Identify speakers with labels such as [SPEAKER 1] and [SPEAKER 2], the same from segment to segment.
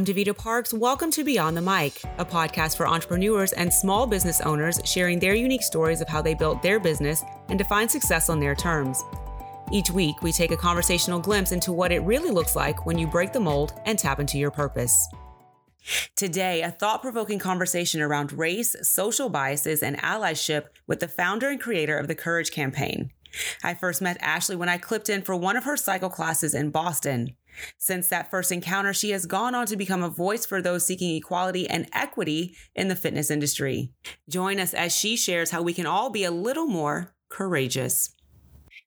[SPEAKER 1] I'm Davita Parks. Welcome to Beyond the Mic, a podcast for entrepreneurs and small business owners sharing their unique stories of how they built their business and defined success on their terms. Each week, we take a conversational glimpse into what it really looks like when you break the mold and tap into your purpose. Today, a thought provoking conversation around race, social biases, and allyship with the founder and creator of the Courage Campaign. I first met Ashley when I clipped in for one of her cycle classes in Boston. Since that first encounter, she has gone on to become a voice for those seeking equality and equity in the fitness industry. Join us as she shares how we can all be a little more courageous.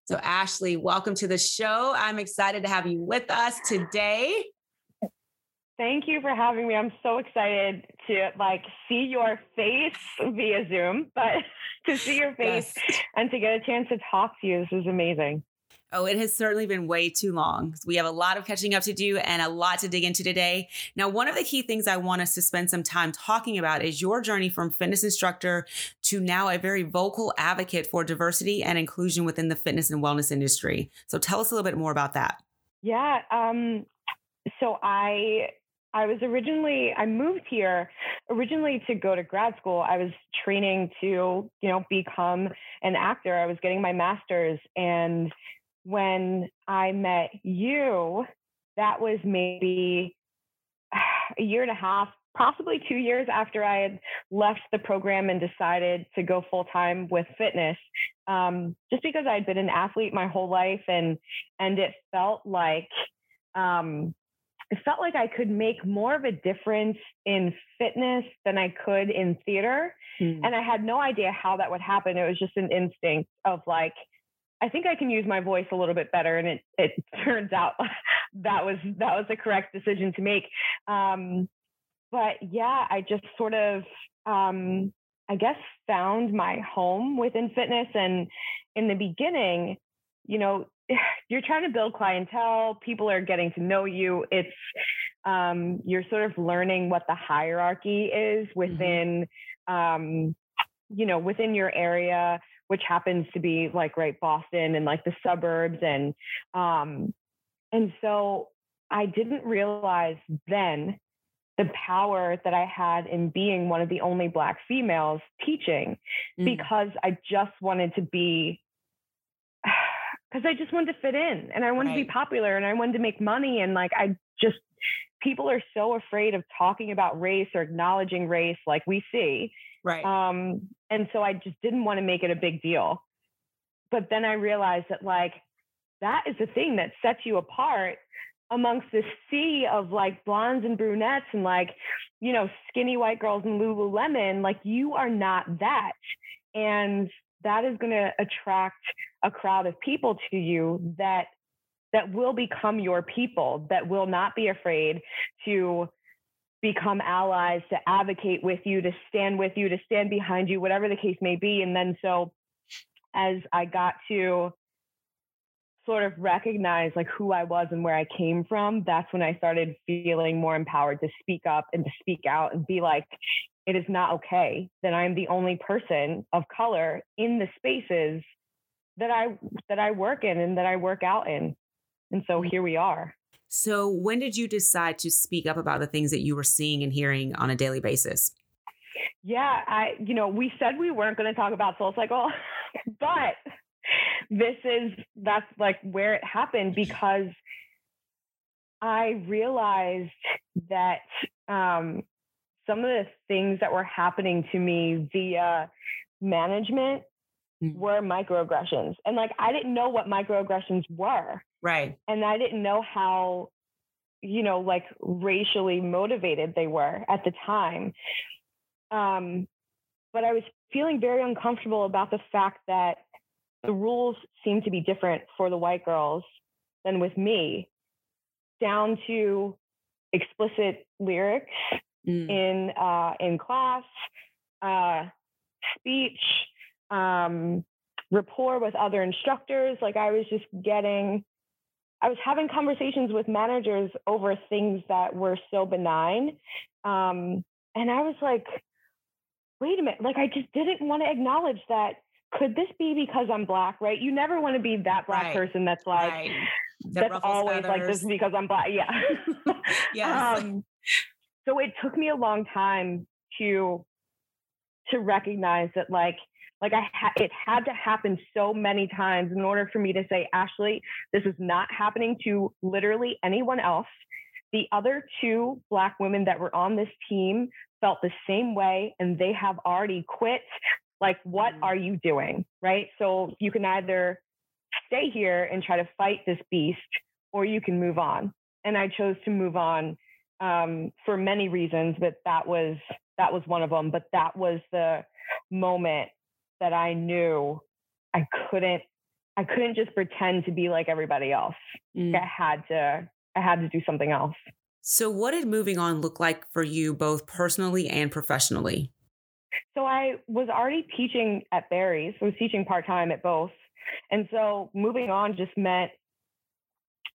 [SPEAKER 1] So, Ashley, welcome to the show. I'm excited to have you with us today.
[SPEAKER 2] Thank you for having me. I'm so excited to like see your face via Zoom, but to see your face yes. and to get a chance to talk to you, this is amazing.
[SPEAKER 1] Oh, it has certainly been way too long. We have a lot of catching up to do and a lot to dig into today. Now, one of the key things I want us to spend some time talking about is your journey from fitness instructor to now a very vocal advocate for diversity and inclusion within the fitness and wellness industry. So, tell us a little bit more about that.
[SPEAKER 2] Yeah. Um, so, I I was originally I moved here originally to go to grad school. I was training to, you know, become an actor. I was getting my masters and when I met you, that was maybe a year and a half, possibly two years after I had left the program and decided to go full time with fitness. Um, just because I'd been an athlete my whole life and and it felt like um, it felt like I could make more of a difference in fitness than I could in theater. Mm. And I had no idea how that would happen. It was just an instinct of like, I think I can use my voice a little bit better. And it, it turns out that was, that was the correct decision to make. Um, but yeah, I just sort of, um, I guess found my home within fitness. And in the beginning, you know, you're trying to build clientele, people are getting to know you. It's, um, you're sort of learning what the hierarchy is mm-hmm. within, mm-hmm. um, you know, within your area which happens to be like right Boston and like the suburbs and um and so I didn't realize then the power that I had in being one of the only black females teaching mm. because I just wanted to be because I just wanted to fit in and I wanted right. to be popular and I wanted to make money and like I just people are so afraid of talking about race or acknowledging race like we see
[SPEAKER 1] Right.
[SPEAKER 2] Um, and so I just didn't want to make it a big deal. But then I realized that like that is the thing that sets you apart amongst this sea of like blondes and brunettes and like, you know, skinny white girls and Lululemon. Like you are not that. And that is going to attract a crowd of people to you that that will become your people that will not be afraid to become allies, to advocate with you, to stand with you, to stand behind you, whatever the case may be. And then so as I got to sort of recognize like who I was and where I came from, that's when I started feeling more empowered to speak up and to speak out and be like, it is not okay that I'm the only person of color in the spaces that I that I work in and that I work out in. And so here we are.
[SPEAKER 1] So, when did you decide to speak up about the things that you were seeing and hearing on a daily basis?
[SPEAKER 2] Yeah, I, you know, we said we weren't going to talk about Soul Cycle, but this is, that's like where it happened because I realized that um, some of the things that were happening to me via management mm. were microaggressions. And like, I didn't know what microaggressions were.
[SPEAKER 1] Right.
[SPEAKER 2] And I didn't know how, you know, like racially motivated they were at the time. Um, but I was feeling very uncomfortable about the fact that the rules seemed to be different for the white girls than with me, down to explicit lyrics mm. in uh, in class, uh, speech, um, rapport with other instructors. Like I was just getting I was having conversations with managers over things that were so benign. Um, and I was like, wait a minute, like I just didn't want to acknowledge that. Could this be because I'm black, right? You never want to be that black right. person that's like, right. that that's always feathers. like this because I'm black. Yeah.
[SPEAKER 1] yes. Um,
[SPEAKER 2] so it took me a long time to to recognize that like like I ha- it had to happen so many times in order for me to say, Ashley, this is not happening to literally anyone else. The other two black women that were on this team felt the same way and they have already quit. Like, what mm-hmm. are you doing? Right. So you can either stay here and try to fight this beast or you can move on. And I chose to move on um, for many reasons, but that was that was one of them. But that was the moment that I knew I couldn't I couldn't just pretend to be like everybody else. Mm. I had to I had to do something else.
[SPEAKER 1] So what did moving on look like for you both personally and professionally?
[SPEAKER 2] So I was already teaching at Barry's. I was teaching part-time at both. And so moving on just meant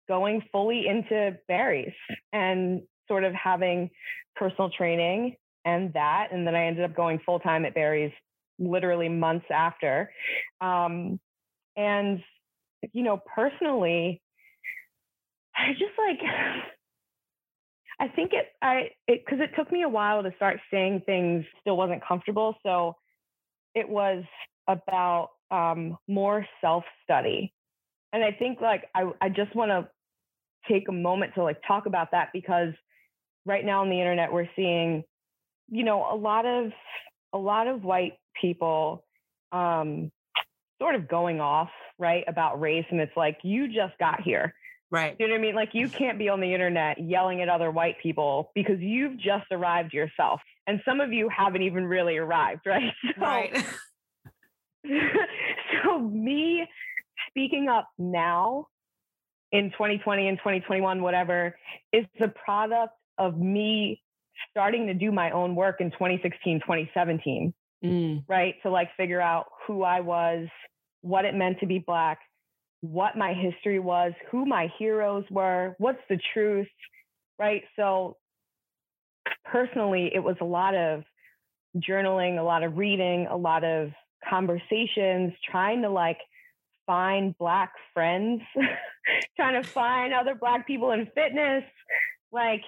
[SPEAKER 2] going fully into Barry's and sort of having personal training and that. And then I ended up going full time at Barry's literally months after. Um, and, you know, personally, I just like, I think it, I, it, cause it took me a while to start saying things still wasn't comfortable. So it was about um, more self study. And I think like, I, I just want to take a moment to like talk about that because right now on the internet, we're seeing, you know, a lot of, a lot of white people um, sort of going off, right, about race. And it's like, you just got here.
[SPEAKER 1] Right.
[SPEAKER 2] You know what I mean? Like, you can't be on the internet yelling at other white people because you've just arrived yourself. And some of you haven't even really arrived, right?
[SPEAKER 1] So, right.
[SPEAKER 2] so, me speaking up now in 2020 and 2021, whatever, is the product of me starting to do my own work in 2016, 2017 mm. right? To like figure out who I was, what it meant to be Black, what my history was, who my heroes were, what's the truth, right? So personally, it was a lot of journaling, a lot of reading, a lot of conversations, trying to like find Black friends, trying to find other Black people in fitness. Like,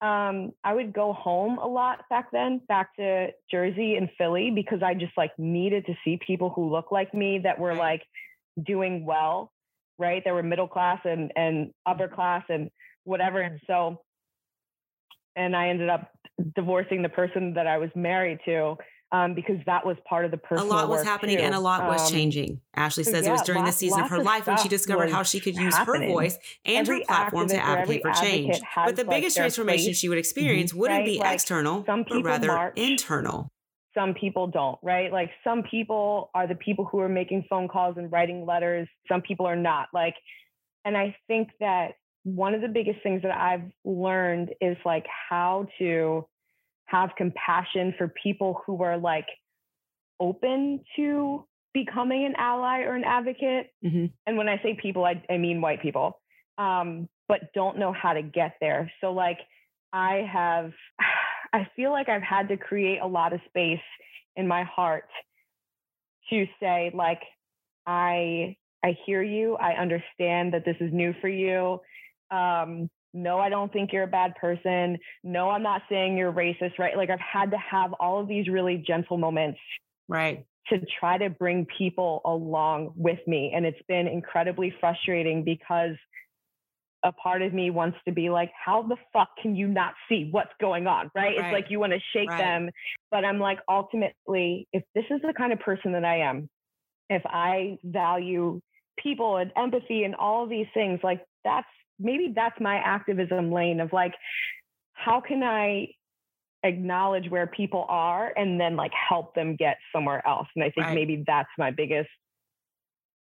[SPEAKER 2] um, I would go home a lot back then, back to Jersey and Philly, because I just like needed to see people who look like me that were like doing well, right? They were middle class and and upper mm-hmm. class and whatever. And so, and I ended up divorcing the person that I was married to um, because that was part of the personal.
[SPEAKER 1] A lot was happening
[SPEAKER 2] too.
[SPEAKER 1] and a lot was um, changing. Ashley says yeah, it was during lots, the season of her life when she discovered how she could use happening. her voice and every her platform to advocate for change. But the biggest transformation place. she would experience mm-hmm. wouldn't right? be like, external, some but rather march, internal.
[SPEAKER 2] Some people don't, right? Like some people are the people who are making phone calls and writing letters. Some people are not. Like, and I think that one of the biggest things that I've learned is like how to have compassion for people who are like open to becoming an ally or an advocate. Mm-hmm. And when I say people, I, I mean white people, um, but don't know how to get there. So, like, I have, I feel like I've had to create a lot of space in my heart to say, like, I, I hear you. I understand that this is new for you. Um, no, I don't think you're a bad person. No, I'm not saying you're racist, right? Like I've had to have all of these really gentle moments.
[SPEAKER 1] Right.
[SPEAKER 2] To try to bring people along with me. And it's been incredibly frustrating because a part of me wants to be like, how the fuck can you not see what's going on? Right. right. It's like you want to shake right. them. But I'm like, ultimately, if this is the kind of person that I am, if I value people and empathy and all of these things, like that's maybe that's my activism lane of like, how can I acknowledge where people are and then like help them get somewhere else? And I think right. maybe that's my biggest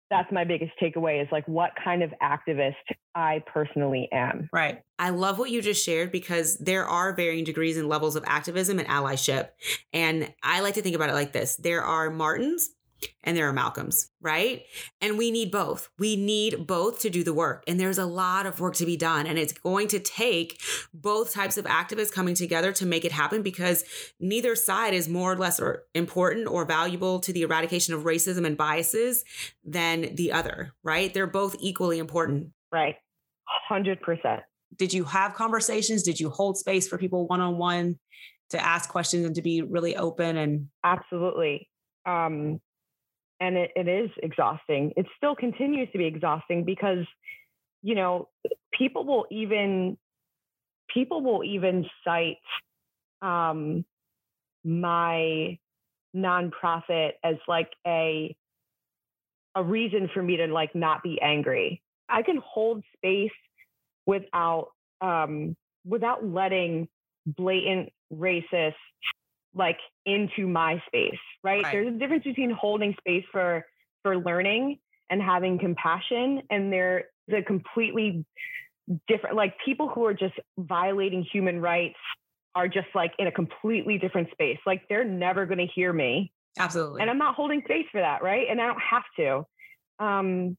[SPEAKER 2] that's my biggest takeaway is like what kind of activist I personally am.
[SPEAKER 1] Right. I love what you just shared because there are varying degrees and levels of activism and allyship. And I like to think about it like this there are Martins and there are Malcolms, right? And we need both. We need both to do the work. And there's a lot of work to be done. And it's going to take both types of activists coming together to make it happen because neither side is more or less or important or valuable to the eradication of racism and biases than the other, right? They're both equally important.
[SPEAKER 2] Right. 100%.
[SPEAKER 1] did you have conversations? Did you hold space for people one on one to ask questions and to be really open and
[SPEAKER 2] absolutely. Um, and it, it is exhausting. It still continues to be exhausting because, you know, people will even people will even cite um, my nonprofit as like a a reason for me to like not be angry. I can hold space without um without letting blatant racist like into my space, right? right? There's a difference between holding space for for learning and having compassion and there's a completely different like people who are just violating human rights are just like in a completely different space. Like they're never going to hear me.
[SPEAKER 1] Absolutely.
[SPEAKER 2] And I'm not holding space for that, right? And I don't have to. Um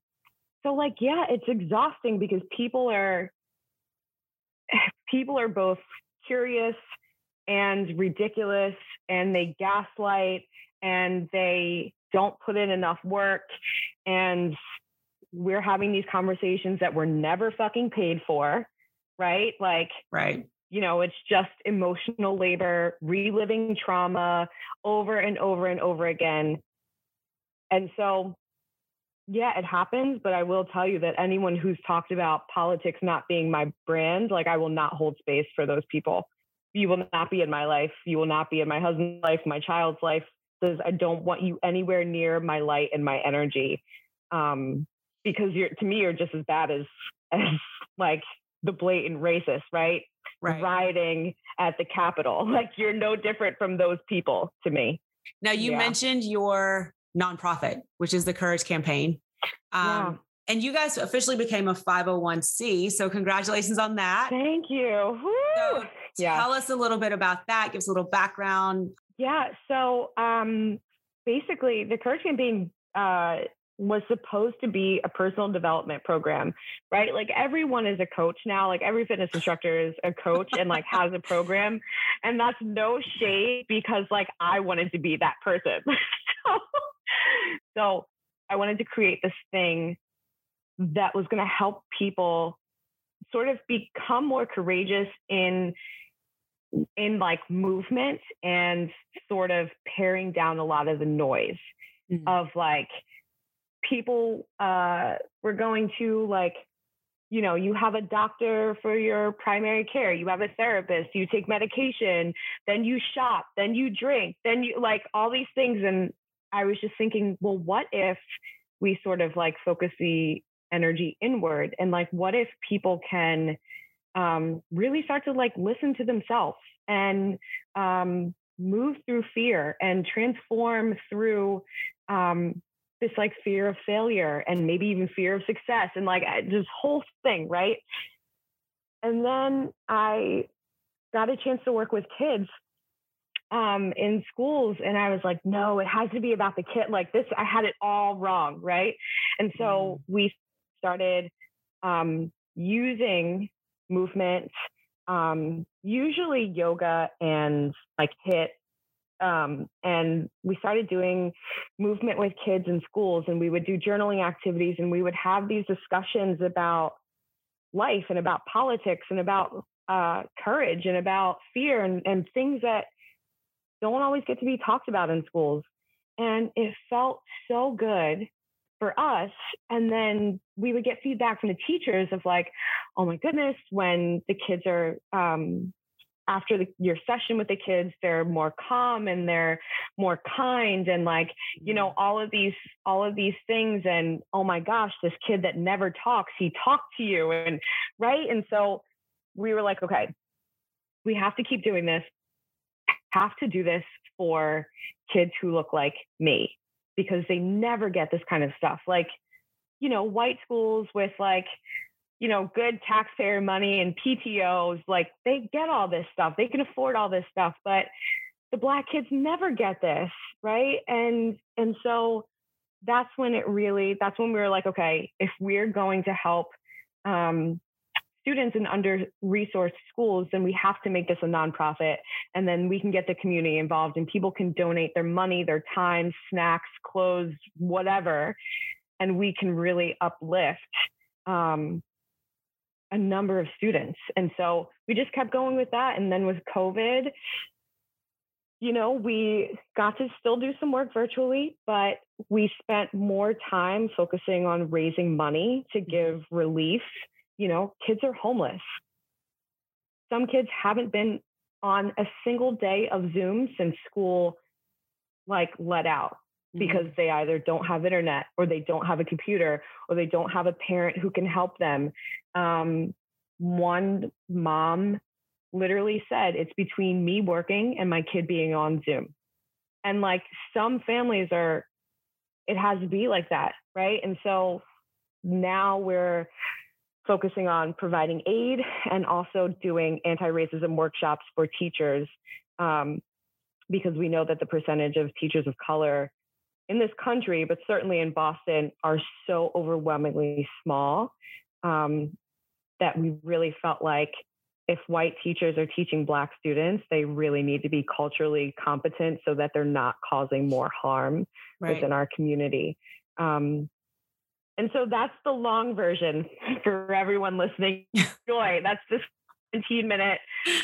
[SPEAKER 2] so like yeah, it's exhausting because people are people are both curious and ridiculous and they gaslight and they don't put in enough work and we're having these conversations that we're never fucking paid for right? Like
[SPEAKER 1] right.
[SPEAKER 2] you know it's just emotional labor reliving trauma over and over and over again. And so yeah it happens but i will tell you that anyone who's talked about politics not being my brand like i will not hold space for those people you will not be in my life. You will not be in my husband's life, my child's life. Says I don't want you anywhere near my light and my energy, um, because you're to me you're just as bad as as like the blatant racist, right?
[SPEAKER 1] Right.
[SPEAKER 2] Riding at the Capitol, like you're no different from those people to me.
[SPEAKER 1] Now you yeah. mentioned your nonprofit, which is the Courage Campaign. Um, yeah. And you guys officially became a 501c. So, congratulations on that.
[SPEAKER 2] Thank you. So,
[SPEAKER 1] yeah. Tell us a little bit about that. Give us a little background.
[SPEAKER 2] Yeah. So um, basically, the Courage Campaign uh, was supposed to be a personal development program, right? Like everyone is a coach now. Like every fitness instructor is a coach and like has a program. And that's no shade because like I wanted to be that person. so, so I wanted to create this thing that was going to help people sort of become more courageous in in like movement and sort of paring down a lot of the noise mm-hmm. of like people uh we're going to like you know you have a doctor for your primary care you have a therapist you take medication then you shop then you drink then you like all these things and i was just thinking well what if we sort of like focus the energy inward and like what if people can um, really start to like listen to themselves and um, move through fear and transform through um, this like fear of failure and maybe even fear of success and like this whole thing, right? And then I got a chance to work with kids um, in schools, and I was like, no, it has to be about the kid. Like this, I had it all wrong, right? And so mm. we started um, using movement, um, usually yoga and like HIIT. Um, and we started doing movement with kids in schools, and we would do journaling activities, and we would have these discussions about life and about politics and about uh, courage and about fear and, and things that don't always get to be talked about in schools. And it felt so good for us. And then we would get feedback from the teachers of like, oh my goodness, when the kids are, um, after the, your session with the kids, they're more calm and they're more kind and like, you know, mm-hmm. all of these, all of these things. And oh my gosh, this kid that never talks, he talked to you. And right. And so we were like, okay, we have to keep doing this, have to do this for kids who look like me because they never get this kind of stuff. Like, you know, white schools with like, you know, good taxpayer money and PTOs, like they get all this stuff. They can afford all this stuff, but the black kids never get this, right? And and so that's when it really that's when we were like, okay, if we're going to help um, students in under resourced schools, then we have to make this a nonprofit. And then we can get the community involved and people can donate their money, their time, snacks, clothes, whatever. And we can really uplift um, a number of students. And so we just kept going with that. And then with COVID, you know, we got to still do some work virtually, but we spent more time focusing on raising money to mm-hmm. give relief. You know, kids are homeless. Some kids haven't been on a single day of Zoom since school like let out mm-hmm. because they either don't have internet or they don't have a computer or they don't have a parent who can help them. Um, one mom literally said, It's between me working and my kid being on Zoom. And like some families are, it has to be like that, right? And so now we're focusing on providing aid and also doing anti racism workshops for teachers um, because we know that the percentage of teachers of color in this country, but certainly in Boston, are so overwhelmingly small um, that we really felt like if white teachers are teaching black students, they really need to be culturally competent so that they're not causing more harm right. within our community. Um, and so that's the long version for everyone listening. Joy, that's this 15 minute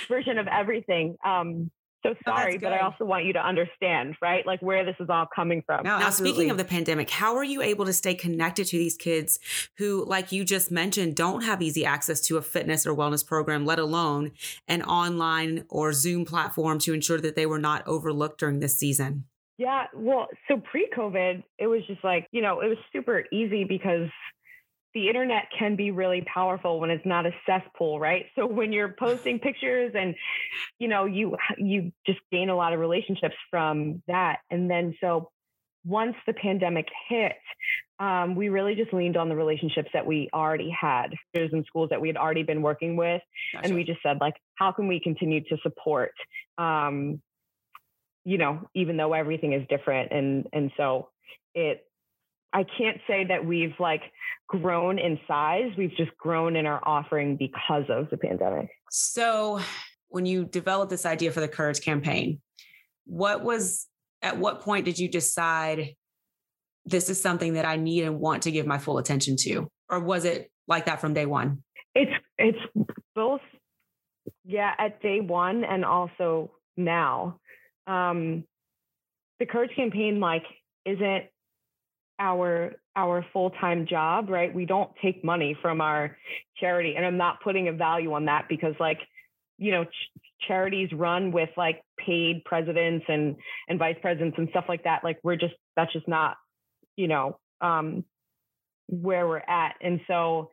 [SPEAKER 2] version of everything. Um, so oh, sorry, but I also want you to understand, right? Like where this is all coming from.
[SPEAKER 1] now, speaking of the pandemic, how are you able to stay connected to these kids who, like you just mentioned, don't have easy access to a fitness or wellness program, let alone an online or Zoom platform to ensure that they were not overlooked during this season?
[SPEAKER 2] Yeah, well, so pre COVID, it was just like, you know, it was super easy because the internet can be really powerful when it's not a cesspool right? So when you're posting pictures and you know you you just gain a lot of relationships from that. And then so once the pandemic hit um, we really just leaned on the relationships that we already had in schools that we had already been working with. Gotcha. and we just said like how can we continue to support um, you know even though everything is different and and so it I can't say that we've like grown in size. We've just grown in our offering because of the pandemic.
[SPEAKER 1] So, when you developed this idea for the Courage campaign, what was at what point did you decide this is something that I need and want to give my full attention to? Or was it like that from day one?
[SPEAKER 2] It's it's both yeah, at day one and also now. Um the Courage campaign like isn't our our full-time job right? We don't take money from our charity and i'm not putting a value on that because like you know ch- charities run with like paid presidents and and vice presidents and stuff like that. Like we're just that's just not you know um where we're at. And so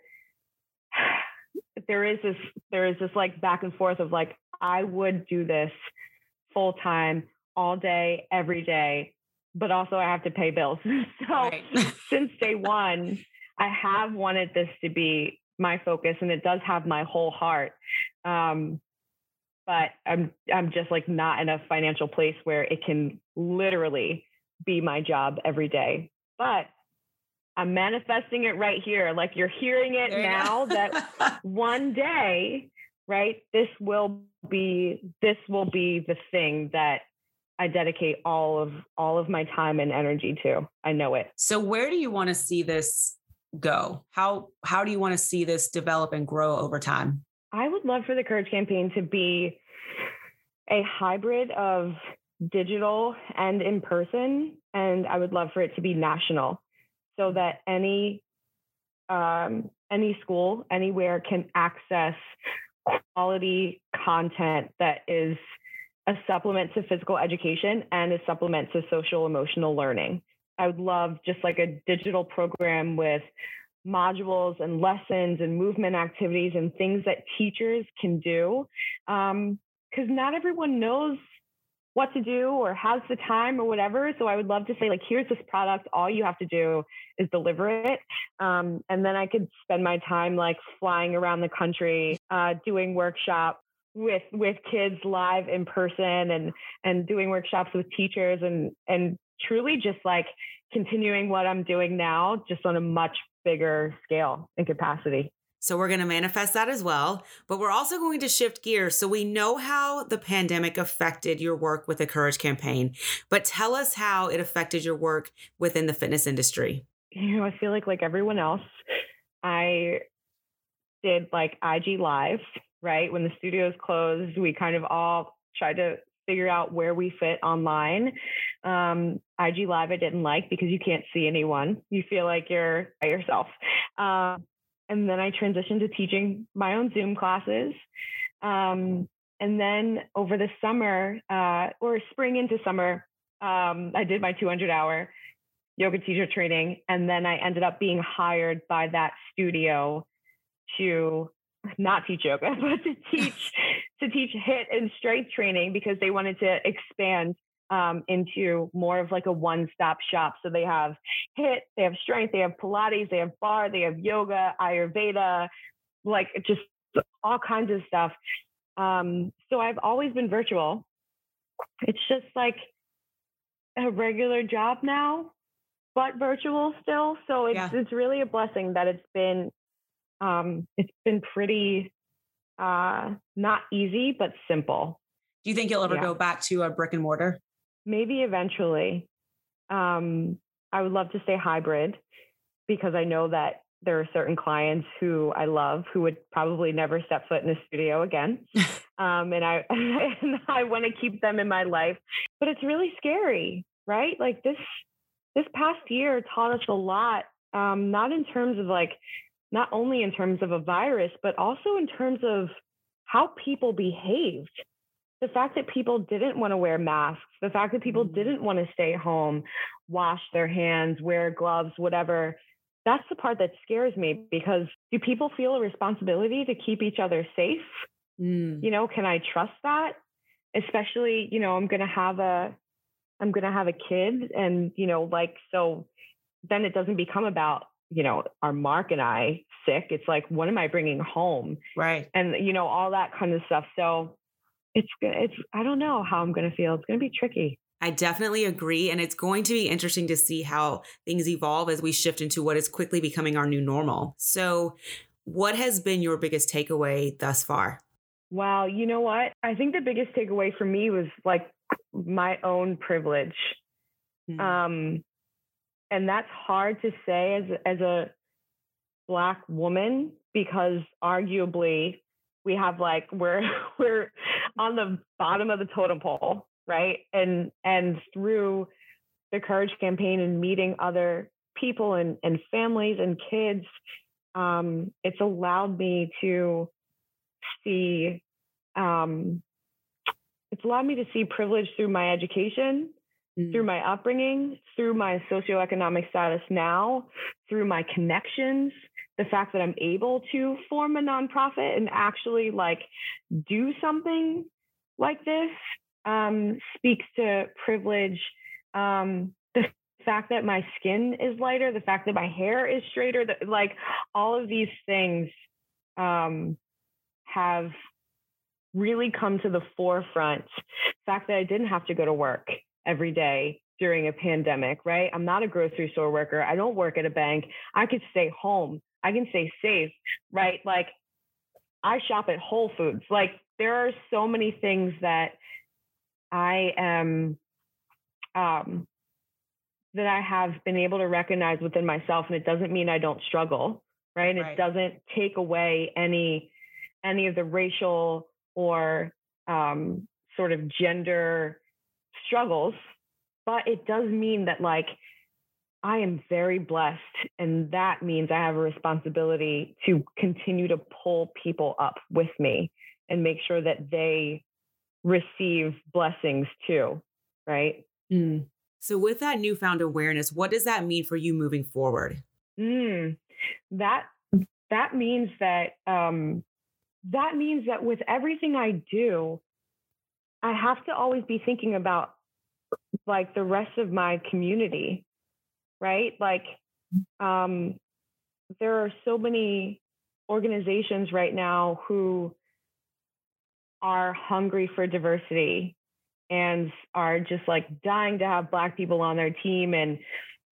[SPEAKER 2] there is this there is this like back and forth of like i would do this full time all day every day but also I have to pay bills. so right. since day one, I have wanted this to be my focus and it does have my whole heart. Um, but I'm I'm just like not in a financial place where it can literally be my job every day. But I'm manifesting it right here. Like you're hearing it there now that one day, right, this will be this will be the thing that I dedicate all of all of my time and energy to. I know it.
[SPEAKER 1] So where do you want to see this go? How how do you want to see this develop and grow over time?
[SPEAKER 2] I would love for the Courage campaign to be a hybrid of digital and in person and I would love for it to be national so that any um, any school anywhere can access quality content that is a supplement to physical education and a supplement to social emotional learning. I would love just like a digital program with modules and lessons and movement activities and things that teachers can do. Because um, not everyone knows what to do or has the time or whatever. So I would love to say, like, here's this product. All you have to do is deliver it. Um, and then I could spend my time like flying around the country, uh, doing workshops with with kids live in person and and doing workshops with teachers and and truly just like continuing what I'm doing now just on a much bigger scale and capacity.
[SPEAKER 1] So we're going to manifest that as well, but we're also going to shift gears so we know how the pandemic affected your work with the Courage campaign, but tell us how it affected your work within the fitness industry.
[SPEAKER 2] You know, I feel like like everyone else, I did like IG Live, right? When the studios closed, we kind of all tried to figure out where we fit online. Um, IG Live I didn't like because you can't see anyone. You feel like you're by yourself. Um, and then I transitioned to teaching my own Zoom classes. Um, and then over the summer, uh, or spring into summer, um, I did my 200 hour yoga teacher training. And then I ended up being hired by that studio to not teach yoga, but to teach to teach HIIT and strength training because they wanted to expand um, into more of like a one-stop shop. So they have HIIT, they have strength, they have Pilates, they have barre, they have yoga, Ayurveda, like just all kinds of stuff. Um, so I've always been virtual. It's just like a regular job now, but virtual still. So it's yeah. it's really a blessing that it's been um, it's been pretty uh, not easy, but simple.
[SPEAKER 1] Do you think you'll ever yeah. go back to a brick and mortar?
[SPEAKER 2] Maybe eventually. Um, I would love to stay hybrid because I know that there are certain clients who I love who would probably never step foot in a studio again. Um, and I and I want to keep them in my life. But it's really scary, right? Like this this past year taught us a lot, um, not in terms of like not only in terms of a virus, but also in terms of how people behaved. The fact that people didn't want to wear masks, the fact that people mm-hmm. didn't want to stay home, wash their hands, wear gloves, whatever. That's the part that scares me because do people feel a responsibility to keep each other safe? Mm. You know, can I trust that? Especially, you know, I'm going to have a I'm going to have a kid and, you know, like so then it doesn't become about you know, are Mark and I sick? It's like, what am I bringing home?
[SPEAKER 1] Right.
[SPEAKER 2] And, you know, all that kind of stuff. So it's, it's, I don't know how I'm going to feel. It's going to be tricky.
[SPEAKER 1] I definitely agree. And it's going to be interesting to see how things evolve as we shift into what is quickly becoming our new normal. So, what has been your biggest takeaway thus far?
[SPEAKER 2] Wow. You know what? I think the biggest takeaway for me was like my own privilege. Mm-hmm. Um, and that's hard to say as as a black woman because arguably we have like we're we're on the bottom of the totem pole right and and through the courage campaign and meeting other people and and families and kids um it's allowed me to see um it's allowed me to see privilege through my education mm. through my upbringing, through my socioeconomic status now, through my connections, the fact that I'm able to form a nonprofit and actually like do something like this um, speaks to privilege. Um, the fact that my skin is lighter, the fact that my hair is straighter, that like all of these things um, have really come to the forefront. The fact that I didn't have to go to work, every day during a pandemic, right? I'm not a grocery store worker. I don't work at a bank. I could stay home. I can say safe, right? Like I shop at Whole Foods. Like there are so many things that I am um that I have been able to recognize within myself and it doesn't mean I don't struggle, right? right. It doesn't take away any any of the racial or um sort of gender struggles, but it does mean that like I am very blessed. And that means I have a responsibility to continue to pull people up with me and make sure that they receive blessings too. Right.
[SPEAKER 1] Mm. So, with that newfound awareness, what does that mean for you moving forward?
[SPEAKER 2] Mm. That that means that um, that means that with everything I do, I have to always be thinking about like the rest of my community, right? Like, um, there are so many organizations right now who are hungry for diversity and are just like dying to have black people on their team and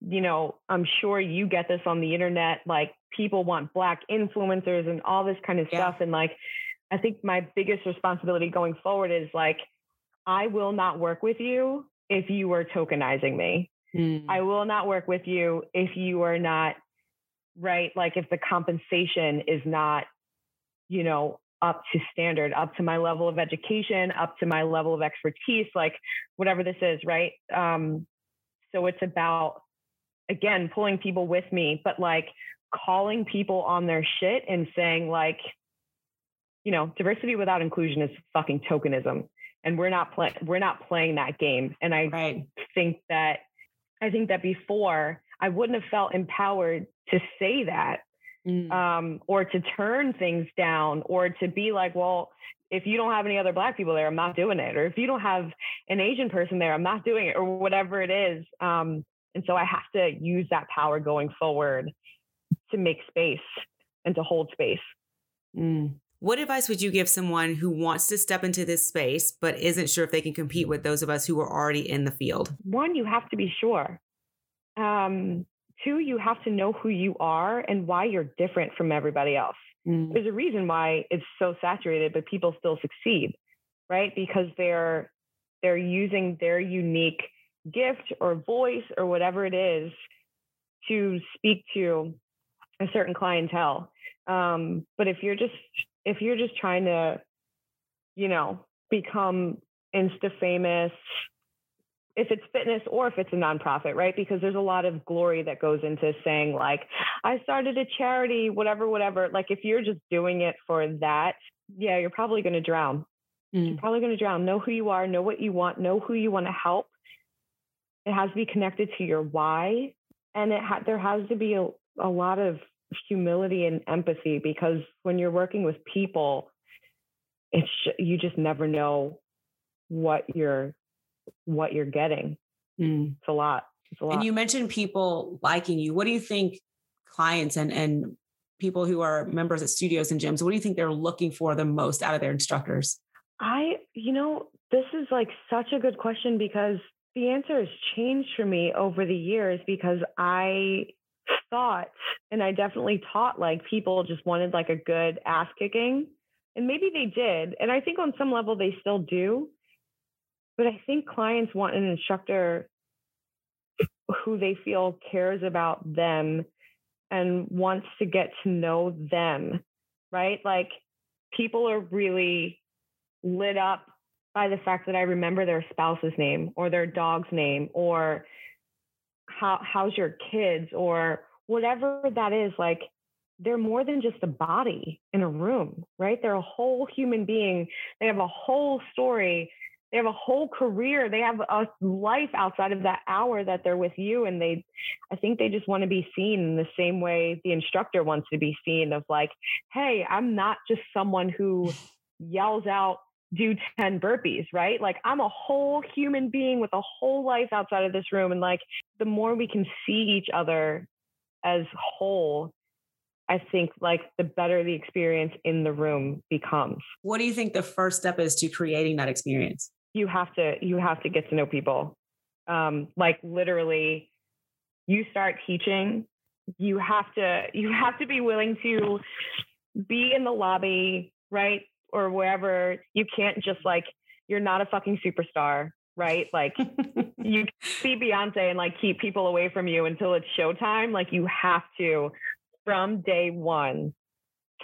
[SPEAKER 2] you know i'm sure you get this on the internet like people want black influencers and all this kind of yeah. stuff and like i think my biggest responsibility going forward is like i will not work with you if you are tokenizing me. Mm. I will not work with you if you are not right. Like if the compensation is not you know, up to standard, up to my level of education, up to my level of expertise, like whatever this is, right? Um, so it's about, again, pulling people with me, but like calling people on their shit and saying, like, you know, diversity without inclusion is fucking tokenism. And we're not playing we're not playing that game. And I right. think that I think that before I wouldn't have felt empowered to say that mm. um, or to turn things down or to be like, well, if you don't have any other black people there, I'm not doing it. Or if you don't have an Asian person there, I'm not doing it, or whatever it is. Um, and so I have to use that power going forward to make space and to hold space.
[SPEAKER 1] Mm. What advice would you give someone who wants to step into this space but isn't sure if they can compete with those of us who are already in the field?
[SPEAKER 2] One, you have to be sure. Um, two, you have to know who you are and why you're different from everybody else. Mm. There's a reason why it's so saturated, but people still succeed, right? Because they're they're using their unique gift or voice or whatever it is to speak to a certain clientele. Um, but if you're just if you're just trying to, you know, become insta famous, if it's fitness or if it's a nonprofit, right? Because there's a lot of glory that goes into saying, like, I started a charity, whatever, whatever. Like, if you're just doing it for that, yeah, you're probably going to drown. Mm. You're probably going to drown. Know who you are, know what you want, know who you want to help. It has to be connected to your why. And it ha- there has to be a, a lot of humility and empathy because when you're working with people, it's you just never know what you're what you're getting. Mm. It's a lot. It's a lot.
[SPEAKER 1] And you mentioned people liking you. What do you think clients and and people who are members at studios and gyms, what do you think they're looking for the most out of their instructors?
[SPEAKER 2] I, you know, this is like such a good question because the answer has changed for me over the years because I thought, and I definitely taught like people just wanted like a good ass kicking. And maybe they did. And I think on some level they still do. But I think clients want an instructor who they feel cares about them and wants to get to know them, right? Like people are really lit up by the fact that I remember their spouse's name or their dog's name or how how's your kids or whatever that is like they're more than just a body in a room right? They're a whole human being. They have a whole story. They have a whole career. They have a life outside of that hour that they're with you and they i think they just want to be seen in the same way the instructor wants to be seen of like hey i'm not just someone who yells out do 10 burpees, right? Like I'm a whole human being with a whole life outside of this room. And like the more we can see each other as whole, I think like the better the experience in the room becomes.
[SPEAKER 1] What do you think the first step is to creating that experience?
[SPEAKER 2] You have to you have to get to know people. Um, like literally you start teaching, you have to you have to be willing to be in the lobby, right? Or wherever, you can't just like, you're not a fucking superstar, right? Like you see Beyonce and like keep people away from you until it's showtime. Like you have to, from day one,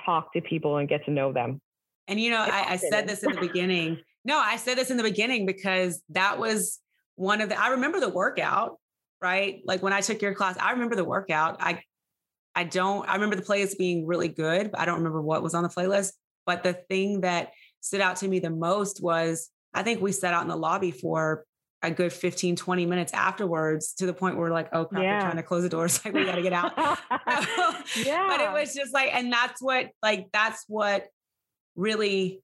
[SPEAKER 2] talk to people and get to know them.
[SPEAKER 1] And you know, I, I said this in the beginning. No, I said this in the beginning because that was one of the I remember the workout, right? Like when I took your class, I remember the workout. I I don't I remember the playlist being really good, but I don't remember what was on the playlist. But the thing that stood out to me the most was I think we sat out in the lobby for a good 15, 20 minutes afterwards to the point where we're like, oh crap, yeah. they're trying to close the doors. Like we got to get out. yeah. But it was just like, and that's what, like, that's what really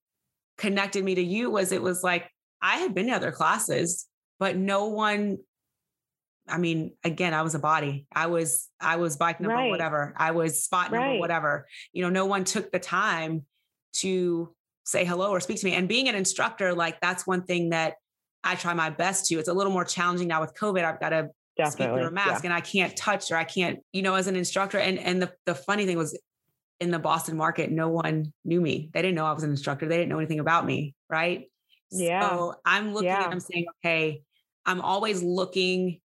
[SPEAKER 1] connected me to you was it was like, I had been to other classes, but no one, I mean, again, I was a body. I was, I was bike number, right. whatever. I was spot number, right. whatever. You know, no one took the time to say hello or speak to me. And being an instructor, like that's one thing that I try my best to. It's a little more challenging now with COVID. I've got to Definitely. speak through a mask yeah. and I can't touch or I can't, you know, as an instructor. And and the, the funny thing was in the Boston market, no one knew me. They didn't know I was an instructor. They didn't know anything about me. Right. Yeah. So I'm looking yeah. and I'm saying, okay, I'm always looking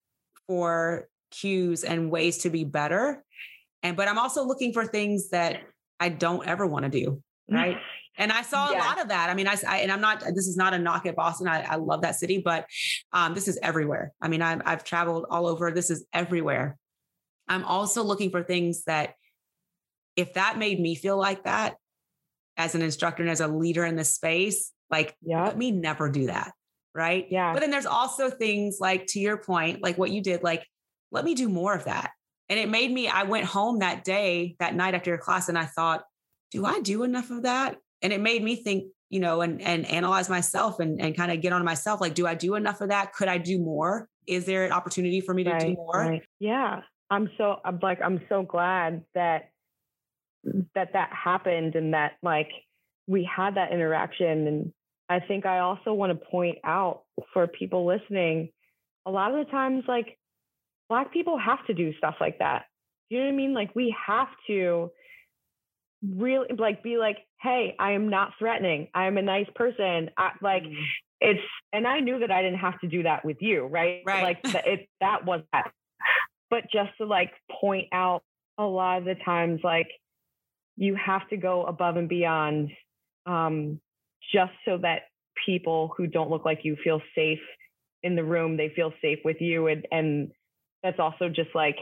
[SPEAKER 1] for cues and ways to be better. And but I'm also looking for things that I don't ever want to do right? And I saw yeah. a lot of that. I mean, I, I, and I'm not. This is not a knock at Boston. I, I love that city, but um, this is everywhere. I mean, I've, I've traveled all over. This is everywhere. I'm also looking for things that, if that made me feel like that, as an instructor and as a leader in the space, like yep. let me never do that. Right.
[SPEAKER 2] Yeah.
[SPEAKER 1] But then there's also things like to your point, like what you did, like, let me do more of that. And it made me, I went home that day, that night after your class, and I thought, do I do enough of that? And it made me think, you know, and and analyze myself and and kind of get on myself. Like, do I do enough of that? Could I do more? Is there an opportunity for me to right, do more? Right.
[SPEAKER 2] Yeah. I'm so I'm like I'm so glad that mm, that that happened and that like we had that interaction and I think I also want to point out for people listening a lot of the times like black people have to do stuff like that. Do you know what I mean? Like we have to really like be like, hey, I am not threatening. I am a nice person. I, like mm. it's and I knew that I didn't have to do that with you, right?
[SPEAKER 1] Right.
[SPEAKER 2] Like it that was that. But just to like point out a lot of the times like you have to go above and beyond um, just so that people who don't look like you feel safe in the room they feel safe with you and and that's also just like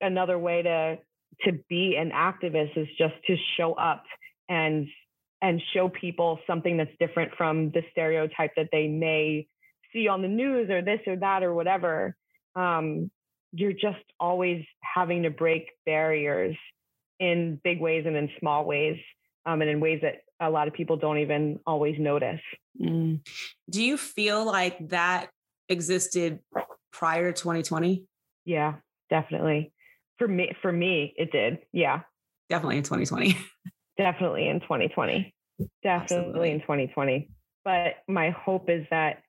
[SPEAKER 2] another way to to be an activist is just to show up and and show people something that's different from the stereotype that they may see on the news or this or that or whatever. Um, you're just always having to break barriers in big ways and in small ways um, and in ways that a lot of people don't even always notice.
[SPEAKER 1] Mm. do you feel like that existed prior to 2020
[SPEAKER 2] yeah definitely for me for me it did. Yeah.
[SPEAKER 1] Definitely in 2020
[SPEAKER 2] definitely in 2020 definitely Absolutely. in 2020 but my hope is that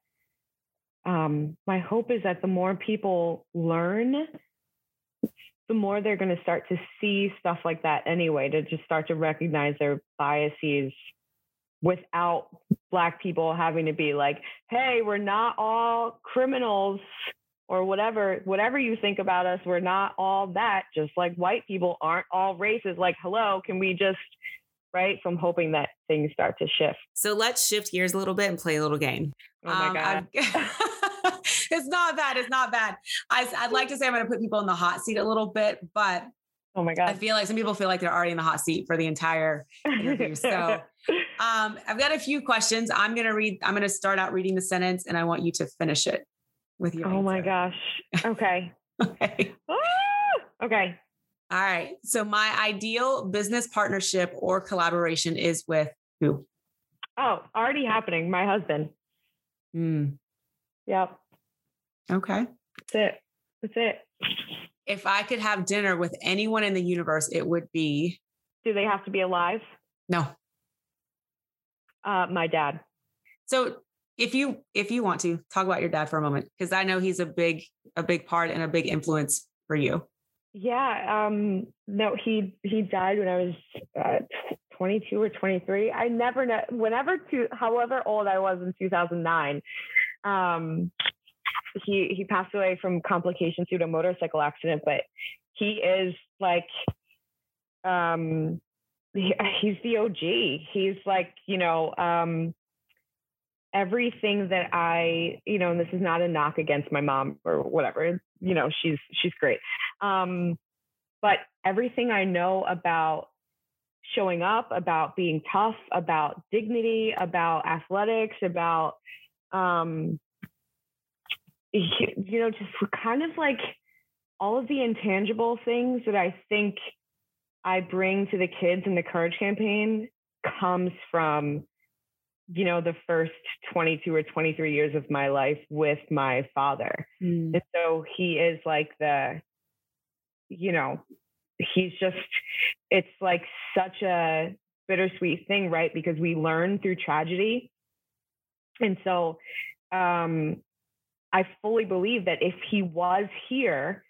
[SPEAKER 2] um, my hope is that the more people learn the more they're going to start to see stuff like that anyway to just start to recognize their biases without black people having to be like hey we're not all criminals or whatever whatever you think about us we're not all that just like white people aren't all races like hello can we just right so i'm hoping that things start to shift
[SPEAKER 1] so let's shift gears a little bit and play a little game
[SPEAKER 2] oh my um, god
[SPEAKER 1] it's not bad it's not bad I, i'd like to say i'm going to put people in the hot seat a little bit but
[SPEAKER 2] Oh my God.
[SPEAKER 1] I feel like some people feel like they're already in the hot seat for the entire interview. So um, I've got a few questions. I'm going to read, I'm going to start out reading the sentence and I want you to finish it with your.
[SPEAKER 2] Oh
[SPEAKER 1] answer.
[SPEAKER 2] my gosh. Okay.
[SPEAKER 1] okay.
[SPEAKER 2] Ah! okay.
[SPEAKER 1] All right. So my ideal business partnership or collaboration is with who?
[SPEAKER 2] Oh, already happening. My husband.
[SPEAKER 1] Mm.
[SPEAKER 2] Yep.
[SPEAKER 1] Okay.
[SPEAKER 2] That's it. That's it.
[SPEAKER 1] If I could have dinner with anyone in the universe, it would be.
[SPEAKER 2] Do they have to be alive?
[SPEAKER 1] No.
[SPEAKER 2] Uh, my dad.
[SPEAKER 1] So if you if you want to talk about your dad for a moment because i know he's a big a big part and a big influence for you.
[SPEAKER 2] Yeah um no he he died when i was uh, 22 or 23 i never know whenever to however old i was in 2009 um he he passed away from complications due to a motorcycle accident but he is like um he, he's the og he's like you know um everything that I, you know, and this is not a knock against my mom or whatever, you know, she's she's great. Um, but everything I know about showing up, about being tough, about dignity, about athletics, about um, you know, just kind of like all of the intangible things that I think I bring to the kids in the courage campaign comes from you know, the first 22 or 23 years of my life with my father. Mm. And so he is like the, you know, he's just, it's like such a bittersweet thing, right? Because we learn through tragedy. And so um, I fully believe that if he was here,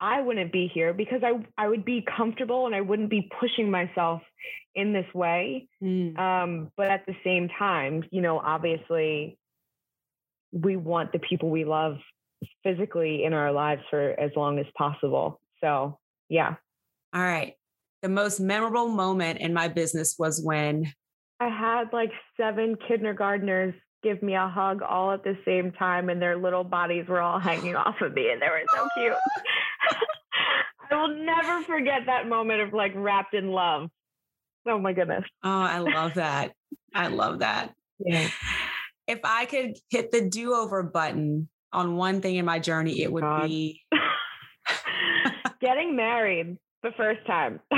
[SPEAKER 2] I wouldn't be here because I I would be comfortable and I wouldn't be pushing myself in this way. Mm. Um, but at the same time, you know, obviously, we want the people we love physically in our lives for as long as possible. So, yeah.
[SPEAKER 1] All right. The most memorable moment in my business was when
[SPEAKER 2] I had like seven kindergartners give me a hug all at the same time, and their little bodies were all hanging off of me, and they were so cute. I will never forget that moment of like wrapped in love. Oh my goodness.
[SPEAKER 1] Oh, I love that. I love that.
[SPEAKER 2] Yeah.
[SPEAKER 1] If I could hit the do over button on one thing in my journey, it would
[SPEAKER 2] God.
[SPEAKER 1] be
[SPEAKER 2] getting married the first time.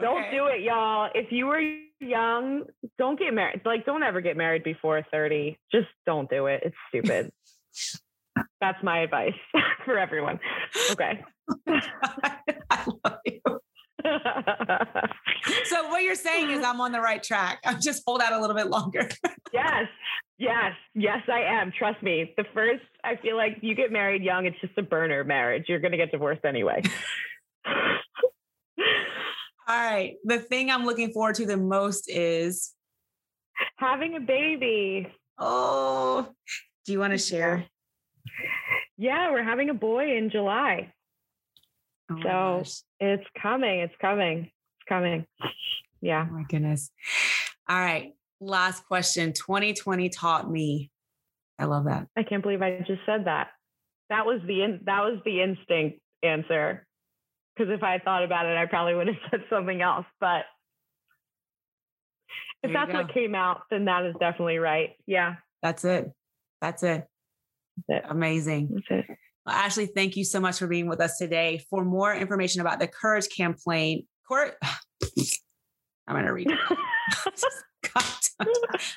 [SPEAKER 2] Don't
[SPEAKER 1] Okay.
[SPEAKER 2] do it, y'all. If you were young, don't get married. Like, don't ever get married before 30. Just don't do it. It's stupid. That's my advice for everyone. Okay.
[SPEAKER 1] I love you. So what you're saying is I'm on the right track. I'm just hold out a little bit longer.
[SPEAKER 2] yes. Yes. Yes, I am. Trust me. The first, I feel like you get married young, it's just a burner marriage. You're going to get divorced anyway.
[SPEAKER 1] All right. The thing I'm looking forward to the most is
[SPEAKER 2] Having a baby.
[SPEAKER 1] oh, do you want to share?
[SPEAKER 2] Yeah, we're having a boy in July.
[SPEAKER 1] Oh
[SPEAKER 2] So-
[SPEAKER 1] gosh.
[SPEAKER 2] It's coming. It's coming. It's coming. Yeah.
[SPEAKER 1] Oh my goodness. All right. Last question. 2020 taught me. I love that.
[SPEAKER 2] I can't believe I just said that. That was the in, that was the instinct answer. Because if I had thought about it, I probably would have said something else. But if that's
[SPEAKER 1] go.
[SPEAKER 2] what came out, then that is definitely right. Yeah,
[SPEAKER 1] That's it. That's it.
[SPEAKER 2] That's it.
[SPEAKER 1] Amazing.
[SPEAKER 2] that's it.
[SPEAKER 1] Well, Ashley, thank you so much for being with us today. For more information about the Courage campaign, Court, I'm going to read it. God.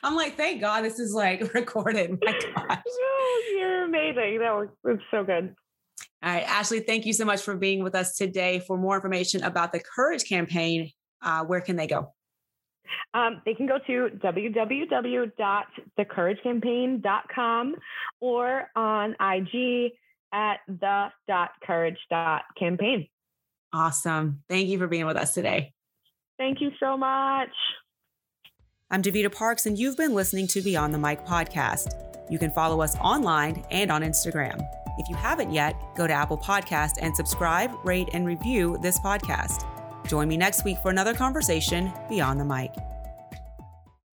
[SPEAKER 1] I'm like, thank God this is like recorded. My gosh.
[SPEAKER 2] You're amazing. That was it's so good.
[SPEAKER 1] All right, Ashley, thank you so much for being with us today. For more information about the Courage campaign, uh, where can they go?
[SPEAKER 2] Um, they can go to www.thecouragecampaign.com or on IG at the.courage.campaign.
[SPEAKER 1] Awesome. Thank you for being with us today.
[SPEAKER 2] Thank you so much.
[SPEAKER 1] I'm Davita Parks, and you've been listening to Beyond the Mic podcast. You can follow us online and on Instagram. If you haven't yet, go to Apple Podcast and subscribe, rate, and review this podcast. Join me next week for another conversation beyond the mic.